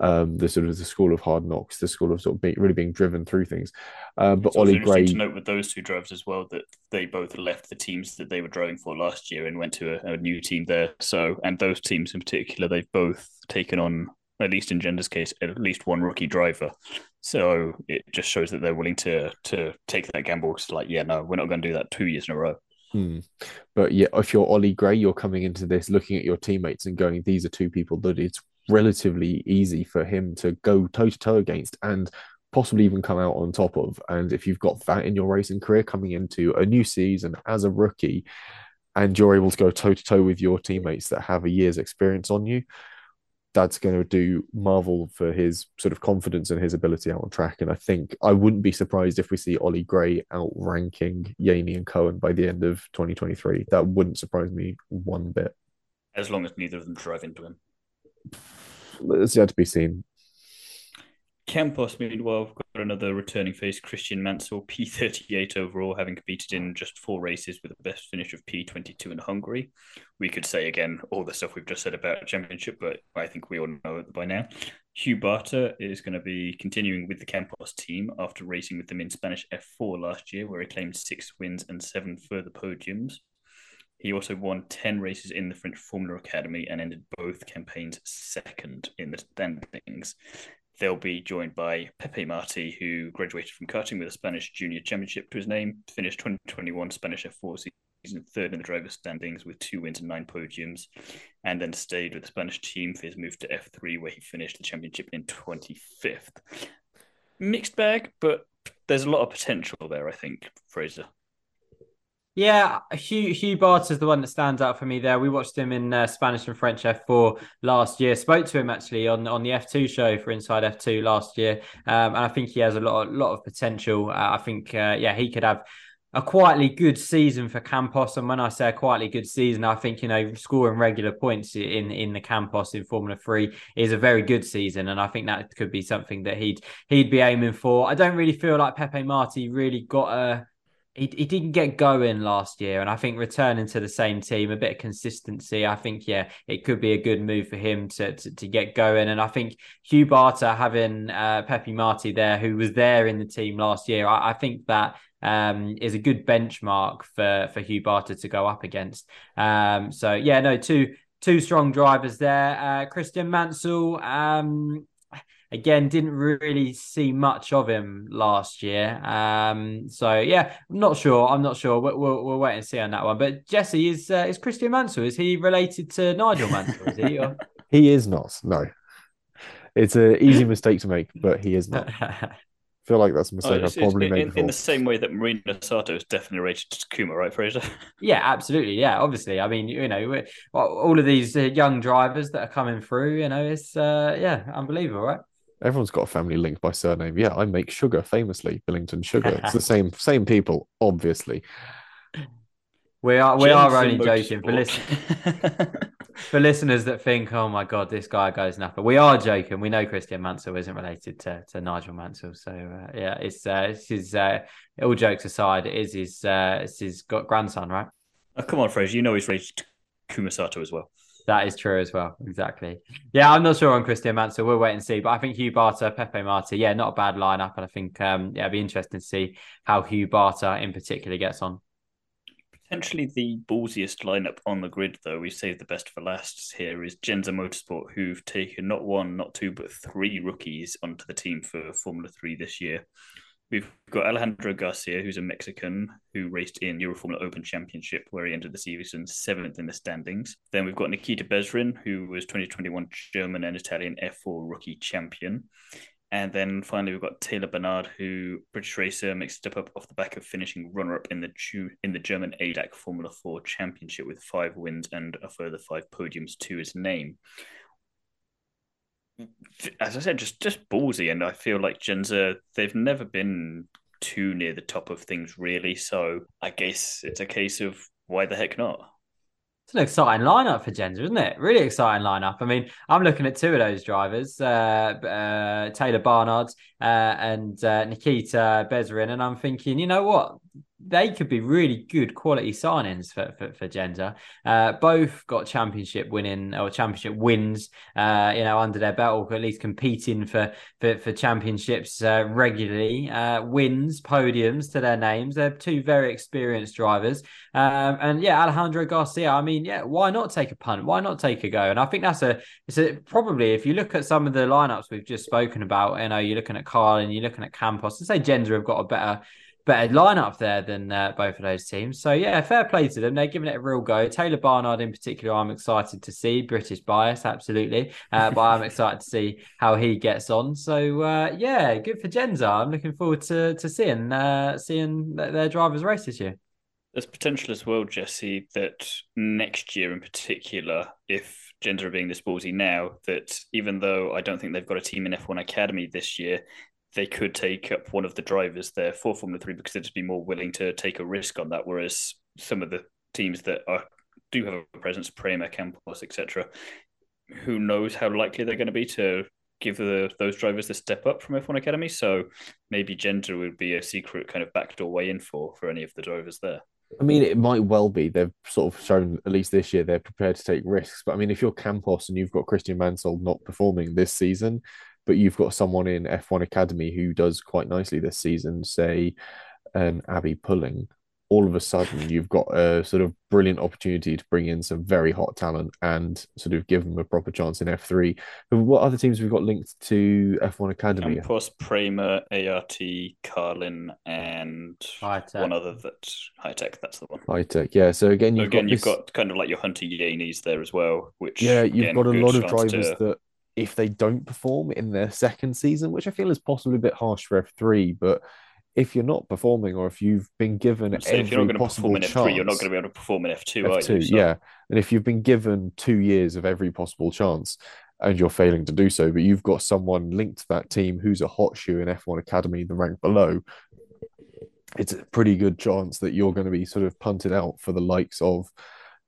um, the sort of the school of hard knocks, the school of sort of being, really being driven through things. Um, but It's Ollie Gray, to note with those two drivers as well that they both left the teams that they were driving for last year and went to a, a new team there. So, and those teams in particular, they've both taken on, at least in Gender's case, at least one rookie driver. So it just shows that they're willing to to take that gamble. It's like, yeah, no, we're not going to do that two years in a row. Hmm. But yeah, if you're Ollie Gray, you're coming into this looking at your teammates and going, these are two people that it's relatively easy for him to go toe to toe against and possibly even come out on top of. And if you've got that in your racing career coming into a new season as a rookie, and you're able to go toe to toe with your teammates that have a year's experience on you, that's going to do marvel for his sort of confidence and his ability out on track. And I think I wouldn't be surprised if we see Ollie Gray outranking Yeany and Cohen by the end of 2023. That wouldn't surprise me one bit. As long as neither of them drive into him. It's yet to be seen. Campos, meanwhile, got another returning face, Christian Mansell, P38 overall, having competed in just four races with a best finish of P22 in Hungary. We could say again all the stuff we've just said about championship, but I think we all know it by now. Hugh Barter is going to be continuing with the Campos team after racing with them in Spanish F4 last year, where he claimed six wins and seven further podiums. He also won 10 races in the French Formula Academy and ended both campaigns second in the standings. They'll be joined by Pepe Marti, who graduated from karting with a Spanish Junior Championship to his name, finished 2021 Spanish F4 season third in the driver's standings with two wins and nine podiums, and then stayed with the Spanish team for his move to F3, where he finished the championship in 25th. Mixed bag, but there's a lot of potential there, I think, Fraser. Yeah, Hugh Hugh Bart is the one that stands out for me there. We watched him in uh, Spanish and French F4 last year. Spoke to him actually on, on the F2 show for Inside F2 last year, um, and I think he has a lot lot of potential. Uh, I think uh, yeah he could have a quietly good season for Campos. And when I say a quietly good season, I think you know scoring regular points in in the Campos in Formula Three is a very good season, and I think that could be something that he'd he'd be aiming for. I don't really feel like Pepe Marti really got a he, he didn't get going last year, and I think returning to the same team, a bit of consistency. I think yeah, it could be a good move for him to to, to get going. And I think Hugh Barter having uh, Pepe Marti there, who was there in the team last year, I, I think that um, is a good benchmark for for Hugh Barter to go up against. Um, so yeah, no, two two strong drivers there. Uh, Christian Mansell. Um, again didn't really see much of him last year um so yeah i'm not sure i'm not sure we'll, we'll, we'll wait and see on that one but jesse is uh, is christian mansell is he related to nigel mansell is he or... he is not no it's an easy mistake to make but he is not I feel like that's a mistake oh, I've probably in, made before. in the same way that Marino Sato is definitely related to Kuma, right, Fraser? Yeah, absolutely. Yeah, obviously. I mean, you know, all of these uh, young drivers that are coming through, you know, it's uh, yeah, unbelievable, right? Everyone's got a family link by surname. Yeah, I make sugar famously, Billington Sugar. It's the same same people, obviously. We are we are only joking for listen, for listeners that think, oh my god, this guy goes nothing. We are joking. We know Christian Mansell isn't related to, to Nigel Mansell, so uh, yeah, it's uh, it's his. Uh, all jokes aside, it is his uh, it's his got grandson, right? Oh, come on, Fraser. You know he's related to Kumasato as well. That is true as well. Exactly. Yeah, I'm not sure on Christian Mansell. We'll wait and see. But I think Hugh Barter, Pepe Marti, yeah, not a bad lineup. And I think um, yeah, it'd be interesting to see how Hugh Barter in particular gets on. Potentially the ballsiest lineup on the grid, though, we saved the best for last here, is Jenzer Motorsport, who've taken not one, not two, but three rookies onto the team for Formula 3 this year. We've got Alejandro Garcia, who's a Mexican who raced in Euroformula Open Championship, where he entered the season seventh in the standings. Then we've got Nikita Bezrin, who was 2021 German and Italian F4 rookie champion. And then finally, we've got Taylor Barnard, who British racer makes a step up off the back of finishing runner-up in the in the German ADAC Formula Four Championship with five wins and a further five podiums to his name as I said, just just ballsy, and I feel like Jenzer they've never been too near the top of things really. So I guess it's a case of why the heck not. It's an exciting lineup for Jenzer, isn't it? Really exciting lineup. I mean, I'm looking at two of those drivers, uh, uh, Taylor Barnard uh, and uh, Nikita Bezrin, and I'm thinking, you know what? They could be really good quality signings for for, for Jenzer. Uh, both got championship winning or championship wins, uh, you know, under their belt, or at least competing for for, for championships uh, regularly. Uh, wins, podiums to their names. They're two very experienced drivers. Um, and yeah, Alejandro Garcia. I mean, yeah, why not take a punt? Why not take a go? And I think that's a it's a probably if you look at some of the lineups we've just spoken about, you know, you're looking at Carl and you're looking at Campos. To say Jenzer have got a better better lineup there than uh, both of those teams. So yeah, fair play to them. They're giving it a real go. Taylor Barnard in particular, I'm excited to see. British bias, absolutely, uh, but I'm excited to see how he gets on. So uh, yeah, good for Jenzer. I'm looking forward to to seeing uh, seeing their drivers race this year. There's potential as well, Jesse, that next year in particular, if Jenzer are being this ballsy now, that even though I don't think they've got a team in F1 Academy this year, they could take up one of the drivers there for Formula Three because they'd be more willing to take a risk on that. Whereas some of the teams that are do have a presence, Prema, Campos, etc., who knows how likely they're going to be to give the, those drivers the step up from F1 Academy. So maybe Jenzer would be a secret kind of backdoor way in for for any of the drivers there. I mean, it might well be. They've sort of shown, at least this year, they're prepared to take risks. But I mean, if you're Campos and you've got Christian Mansell not performing this season, but you've got someone in F1 Academy who does quite nicely this season, say an Abby Pulling, all of a sudden you've got a sort of brilliant opportunity to bring in some very hot talent and sort of give them a proper chance in F3. But what other teams we've we got linked to F1 Academy? Campos, Prema, ART, Carlin, and Hitech. one other that Hitech. That's the one. Hitech, yeah. So again, you've again got you've this... got kind of like your Hunter Yeany's there as well, which yeah, you've again, got a lot of drivers to... that if they don't perform in their second season, which I feel is possibly a bit harsh for F3, but if you're not performing or if you've been given so every if possible F3, chance, you're not going to be able to perform in F2, F2 you, so. Yeah, and if you've been given two years of every possible chance and you're failing to do so, but you've got someone linked to that team who's a hot shoe in F1 Academy, the rank below, it's a pretty good chance that you're going to be sort of punted out for the likes of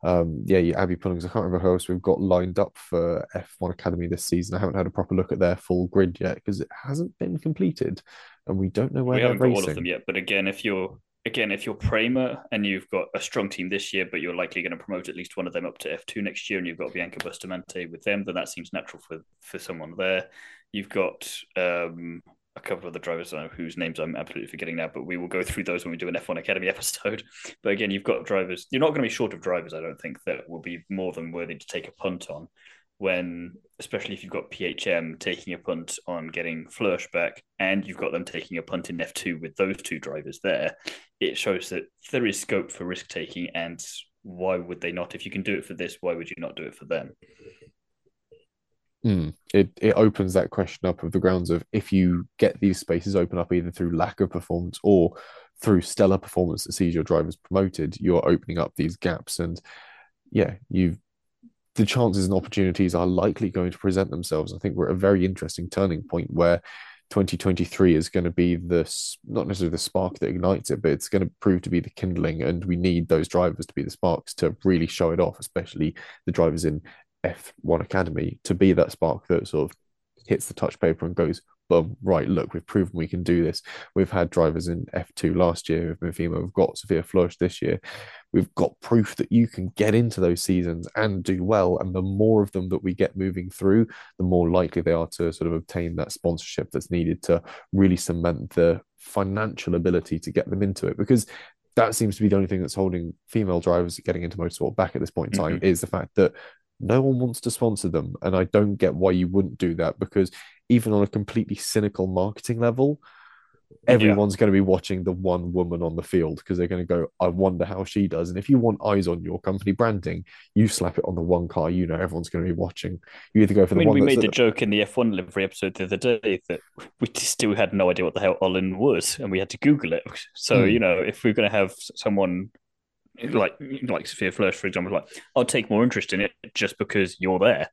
um, yeah, yeah, Abby Pullings. I can't remember who else we've got lined up for F1 Academy this season. I haven't had a proper look at their full grid yet because it hasn't been completed, and we don't know where we haven't got all of them yet. But again, if you're again if you're Prema and you've got a strong team this year, but you're likely going to promote at least one of them up to F2 next year, and you've got Bianca Bustamante with them, then that seems natural for for someone there. You've got um, a couple of the drivers uh, whose names I'm absolutely forgetting now, but we will go through those when we do an F1 Academy episode. But again, you've got drivers. You're not going to be short of drivers, I don't think, that will be more than worthy to take a punt on. When, especially if you've got PHM taking a punt on getting Flörsch back, and you've got them taking a punt in F2 with those two drivers there, it shows that there is scope for risk taking. And why would they not? If you can do it for this, why would you not do it for them? Mm. It it opens that question up of the grounds of if you get these spaces open up either through lack of performance or through stellar performance that sees your drivers promoted, you're opening up these gaps. And yeah, you've the chances and opportunities are likely going to present themselves. I think we're at a very interesting turning point where 2023 is going to be this not necessarily the spark that ignites it, but it's going to prove to be the kindling. And we need those drivers to be the sparks to really show it off, especially the drivers in F1 Academy to be that spark that sort of hits the touch paper and goes, boom, right, look, we've proven we can do this. We've had drivers in F2 last year with Mofima, we've got Sophia Flörsch this year. We've got proof that you can get into those seasons and do well. And the more of them that we get moving through, the more likely they are to sort of obtain that sponsorship that's needed to really cement the financial ability to get them into it. Because that seems to be the only thing that's holding female drivers getting into motorsport back at this point in time mm-hmm. is the fact that no one wants to sponsor them. And I don't get why you wouldn't do that because even on a completely cynical marketing level, everyone's yeah. going to be watching the one woman on the field because they're going to go, I wonder how she does. And if you want eyes on your company branding, you slap it on the one car you know everyone's going to be watching. You either go for I the mean, one. We made the joke in the F1 livery episode the other day that we still had no idea what the hell Olin was, and we had to Google it. So mm. you know, if we're going to have someone like like Sophia Flörsch, for example, like I'll take more interest in it just because you're there.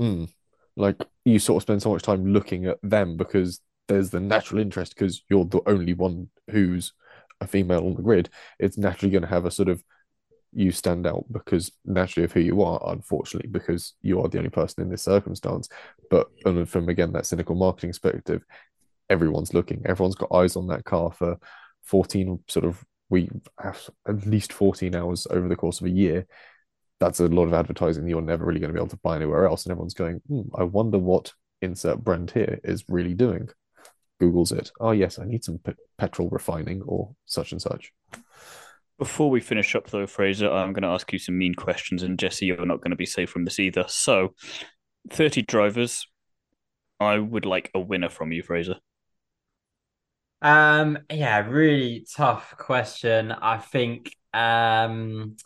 Mm. Like you sort of spend so much time looking at them because there's the natural interest because you're the only one who's a female on the grid. It's naturally going to have a sort of you stand out because naturally of who you are, unfortunately, because you are the only person in this circumstance. But from again that cynical marketing perspective, everyone's looking, everyone's got eyes on that car for 14 sort of we have at least 14 hours over the course of a year. That's a lot of advertising you're never really going to be able to buy anywhere else. And everyone's going, hmm, I wonder what insert brand here is really doing. Google's it. Oh, yes, I need some pe- petrol refining or such and such. Before we finish up, though, Fraser, I'm going to ask you some mean questions, and Jesse, you're not going to be safe from this either. So, 30 drivers. I would like a winner from you, Fraser. Um, yeah, really tough question. I think um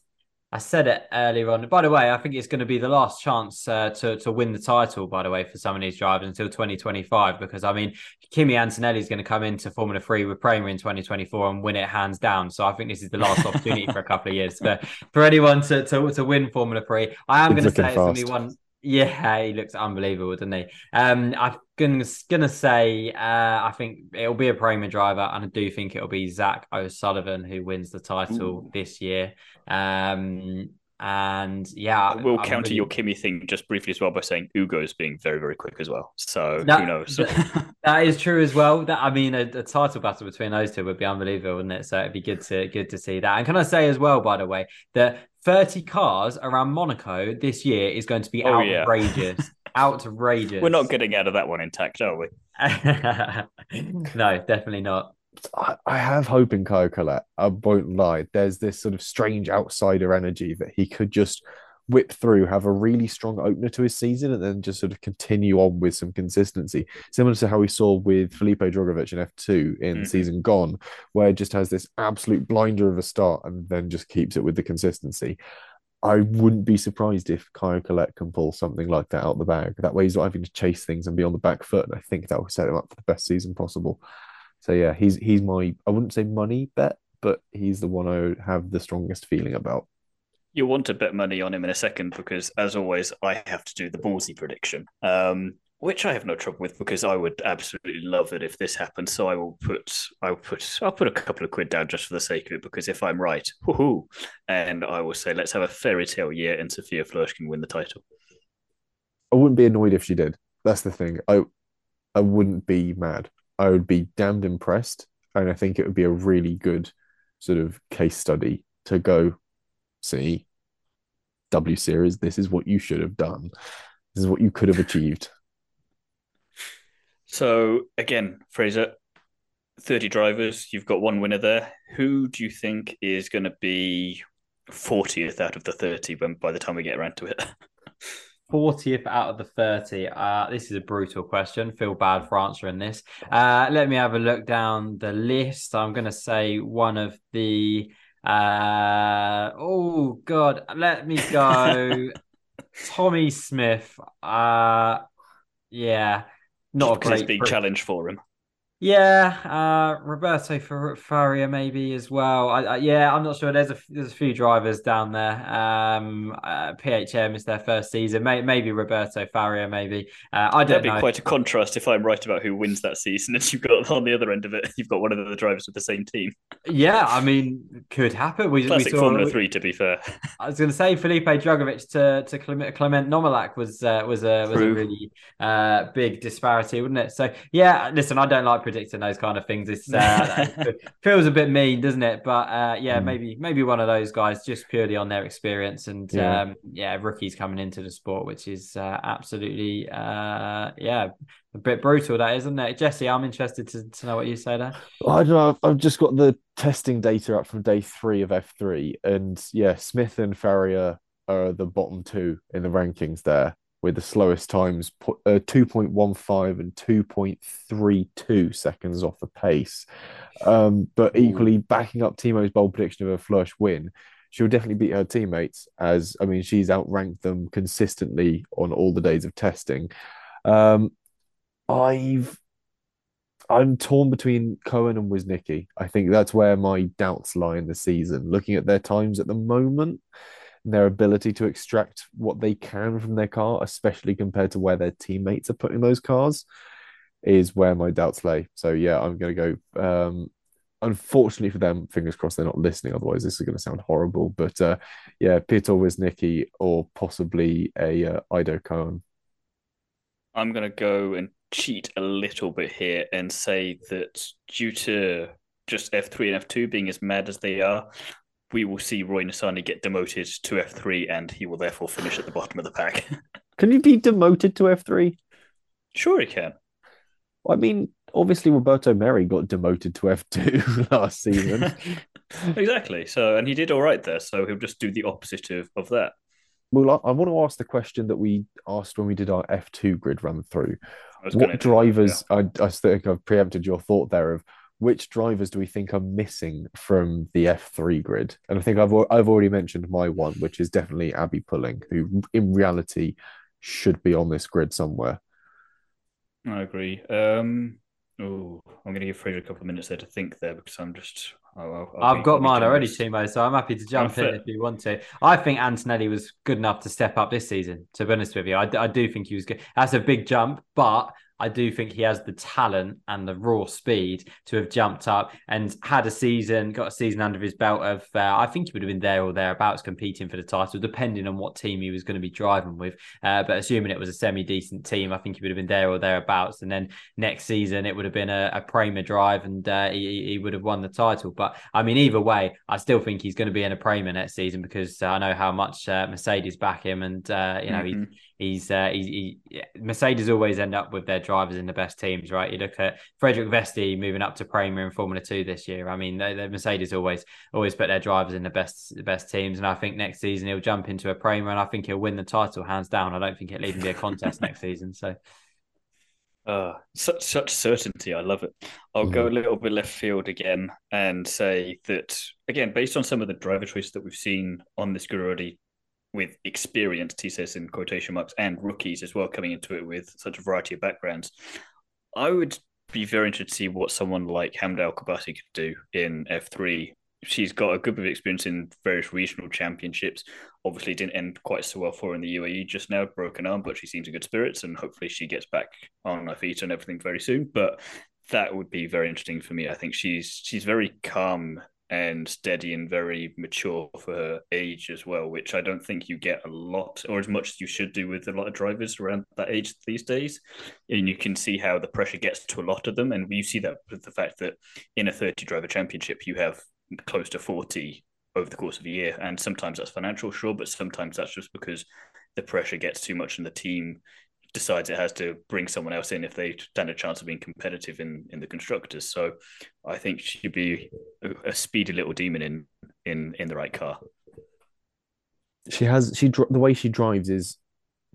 I said it earlier on. By the way, I think it's going to be the last chance uh, to to win the title. By the way, for some of these drivers until 2025, because I mean, Kimi Antonelli is going to come into Formula Three with Prema in 2024 and win it hands down. So I think this is the last opportunity for a couple of years for for anyone to to, to win Formula Three. I am going to say it's going to be one. Yeah, he looks unbelievable, doesn't he? Um, I'm gonna gonna say uh, I think it'll be a Prema driver, and I do think it'll be Zach O'Sullivan who wins the title Ooh. this year. Um, and yeah, we'll I'm counter really... your Kimi thing just briefly as well by saying Ugo is being very, very quick as well. So that, who knows? that is true as well. That I mean, a, a, title battle between those two would be unbelievable, wouldn't it? So it'd be good to good to see that. And can I say as well, by the way, that 30 cars around Monaco this year is going to be oh, outrageous. Yeah. Outrageous. We're not getting out of that one intact, are we? no, definitely not. I, I have hope in Caio Collet. I won't lie. There's this sort of strange outsider energy that he could just whip through, have a really strong opener to his season, and then just sort of continue on with some consistency, similar to how we saw with Felipe Drugovich in F2 in mm-hmm. season gone, where it just has this absolute blinder of a start and then just keeps it with the consistency. I wouldn't be surprised if Caio Collet can pull something like that out the bag. That way, he's not having to chase things and be on the back foot. And I think that will set him up for the best season possible. So yeah, he's he's my I wouldn't say money bet, but he's the one I have the strongest feeling about. You'll want to bet money on him in a second because, as always, I have to do the ballsy prediction, um, which I have no trouble with because I would absolutely love it if this happens. So I will put I will put I'll put a couple of quid down just for the sake of it because if I'm right, woohoo, and I will say let's have a fairy tale year and Sophia Flörsch can win the title. I wouldn't be annoyed if she did. That's the thing. I I wouldn't be mad. I would be damned impressed. And I think it would be a really good sort of case study to go see W Series. This is what you should have done. This is what you could have achieved. So, again, Fraser, 30 drivers, you've got one winner there. Who do you think is going to be 40th out of the 30 when by the time we get around to it? 40th out of the 30? Uh, this is a brutal question. Feel bad for answering this. Uh, let me have a look down the list. I'm going to say one of the. Uh, oh, God. Let me go. Tommy Smith. Uh, yeah. Not a great big challenge for him. Yeah, uh, Roberto Faria maybe as well. I, I, yeah, I'm not sure. There's a there's a few drivers down there. Um, uh, PHM is their first season. May, maybe Roberto Faria. Maybe uh, I don't. That'd know. be quite a contrast if I'm right about who wins that season, and you've got on the other end of it, you've got one of the drivers with the same team. Yeah, I mean, could happen. We, Classic we saw, Formula Three, to be fair. I was going to say Felipe Drugovich to to Clement, Clement Novalak was uh, was a was True. a really uh, big disparity, wouldn't it? So yeah, listen, I don't like predicting those kind of things. It's uh, feels a bit mean, doesn't it? But uh, yeah, mm. maybe maybe one of those guys just purely on their experience and yeah, um, yeah rookies coming into the sport, which is uh, absolutely uh, yeah a bit brutal. That isn't it, Jesse? I'm interested to, to know what you say there. Well, I don't know. I've, I've just got the testing data up from day three of F3, and yeah, Smith and Faria are the bottom two in the rankings there with the slowest times uh, 2.15 and 2.32 seconds off the pace. Um, but equally, backing up Thiemo's bold prediction of a Flörsch win, she'll definitely beat her teammates, as I mean, she's outranked them consistently on all the days of testing. Um, I've I'm torn between Cohen and Woznicki. I think that's where my doubts lie in the season. Looking at their times at the moment, their ability to extract what they can from their car, especially compared to where their teammates are putting those cars, is where my doubts lay. So yeah, I'm going to go. Um, unfortunately for them, fingers crossed they're not listening. Otherwise, this is going to sound horrible. But uh, yeah, Peter Woznicki or possibly a uh, Ido Cohen. I'm going to go and cheat a little bit here and say that due to just F3 and F2 being as mad as they are, we will see Roy Nissany get demoted to F3 and he will therefore finish at the bottom of the pack. Can you be demoted to F3? sure, he can. I mean, obviously Roberto Merhi got demoted to F2 last season. exactly. So, and he did all right there. So he'll just do the opposite of, of that. well, I, I want to ask the question that we asked when we did our F2 grid run through. I was gonna What drivers, I, I think I've preempted your thought there of which drivers do we think are missing from the F3 grid? And I think I've, I've already mentioned my one, which is definitely Abby Pulling, who in reality should be on this grid somewhere. I agree. Um, oh, I'm going to give Fraser a couple of minutes there to think there because I'm just. I'll, I'll- I'll I've be- got I'll mine already, generous. Thiemo, so I'm happy to jump in fair. if you want to. I think Antonelli was good enough to step up this season, to be honest with you. I, I do think he was good. That's a big jump, but I do think he has the talent and the raw speed to have jumped up and had a season, got a season under his belt of, uh, I think he would have been there or thereabouts competing for the title, depending on what team he was going to be driving with. Uh, but assuming it was a semi decent team, I think he would have been there or thereabouts. And then next season, it would have been a, a Prema drive and uh, he, he would have won the title. But I mean, either way, I still think he's going to be in a Prema next season because uh, I know how much uh, Mercedes back him. And, uh, you know, he, Mhm. He's uh, he's he, Mercedes always end up with their drivers in the best teams, right? You look at Frederik Vesti moving up to Prema in Formula Two this year. I mean, they, they, Mercedes always always put their drivers in the best the best teams, and I think next season he'll jump into a Prema, and I think he'll win the title hands down. I don't think it'll even be a contest next season. So Uh, such such certainty. I love it. I'll go a little bit left field again and say that again, based on some of the driver choices that we've seen on this already, with experienced, he says in quotation marks, and rookies as well coming into it with such a variety of backgrounds, I would be very interested to see what someone like Hamda Al Qubaisi could do in F3. She's got a good bit of experience in various regional championships. Obviously, didn't end quite so well for her in the UAE just now, broken arm, but she seems in good spirits, and hopefully she gets back on her feet and everything very soon. But that would be very interesting for me. I think she's she's very calm and steady and very mature for her age as well, which I don't think you get a lot or as much as you should do with a lot of drivers around that age these days. And you can see how the pressure gets to a lot of them. And you see that with the fact that in a 30 driver championship, you have close to 40 over the course of a year. And sometimes that's financial, sure, but sometimes that's just because the pressure gets too much and the team decides it has to bring someone else in if they stand a chance of being competitive in in the constructors. So I think she'd be a, speedy little demon in in in the right car. She has she the way she drives is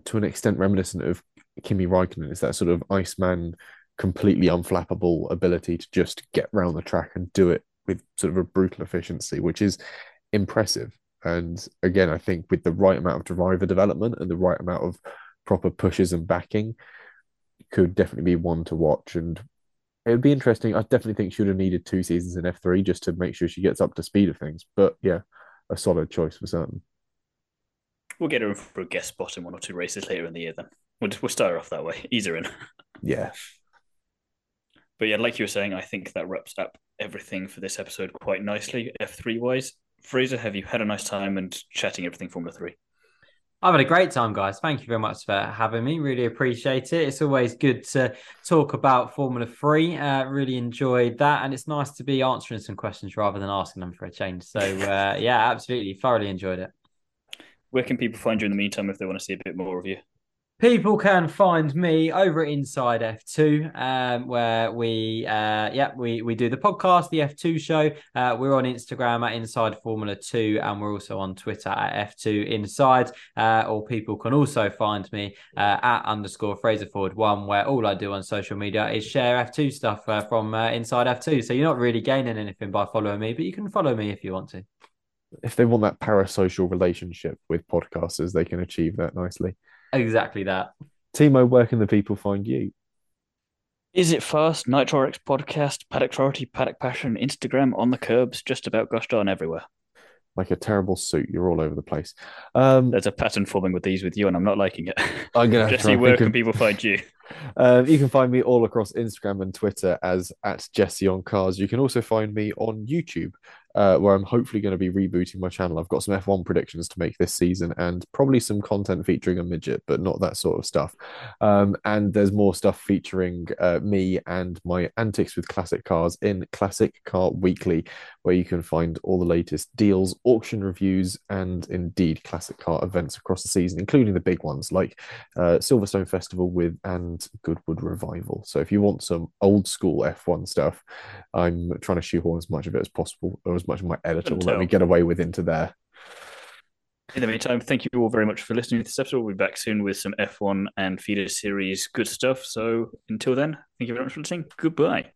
to an extent reminiscent of Kimi Raikkonen. It's that sort of Iceman, completely unflappable ability to just get round the track and do it with sort of a brutal efficiency, which is impressive. And again, I think with the right amount of driver development and the right amount of proper pushes and backing, could definitely be one to watch. And it would be interesting. I definitely think she would have needed two seasons in F3 just to make sure she gets up to speed of things. But yeah, a solid choice for certain. We'll get her in for a guest spot in one or two races later in the year. Then we'll we'll start her off that way, ease her in. Yeah. But yeah, like you were saying, I think that wraps up everything for this episode quite nicely, F3 wise. Fraser, have you had a nice time and chatting everything Formula Three? I've had a great time, guys. Thank you very much for having me. Really appreciate it. It's always good to talk about Formula Three. Uh, really enjoyed that, and it's nice to be answering some questions rather than asking them for a change. So uh, yeah, absolutely, thoroughly enjoyed it. Where can people find you in the meantime if they want to see a bit more of you? People can find me over at Inside F2, um, where we, uh, yeah, we we do the podcast, the F2 show. Uh, we're on Instagram at Inside Formula Two, and we're also on Twitter at F2 Inside. Uh, or people can also find me uh, at underscore Fraser Ford One, where all I do on social media is share F2 stuff uh, from uh, Inside F2. So you're not really gaining anything by following me, but you can follow me if you want to. If they want that parasocial relationship with podcasters, they can achieve that nicely. Exactly that. Thiemo, where can the people find you? Is it fast? Nitro X podcast, Paddock Sorority, Paddock Passion, Instagram, on the Kerbs, just about gosh darn everywhere. Like a terrible suit, you're all over the place. Um, There's a pattern forming with these with you, and I'm not liking it. I'm gonna have to Jesse, where can of- people find you? Um, you can find me all across Instagram and Twitter as at Jesse on Cars. You can also find me on YouTube uh, where I'm hopefully going to be rebooting my channel. I've got some F1 predictions to make this season and probably some content featuring a midget, but not that sort of stuff. Um, and there's more stuff featuring uh, me and my antics with classic cars in Classic Car Weekly, where you can find all the latest deals, auction reviews, and indeed classic car events across the season, including the big ones like uh, Silverstone Festival with and Goodwood Revival. So if you want some old school F1 stuff, I'm trying to shoehorn as much of it as possible, or as much editor will let me get away with into there. In the meantime, thank you all very much for listening to this episode. We'll be back soon with some F1 and feeder series good stuff. So until then, thank you very much for listening. Goodbye.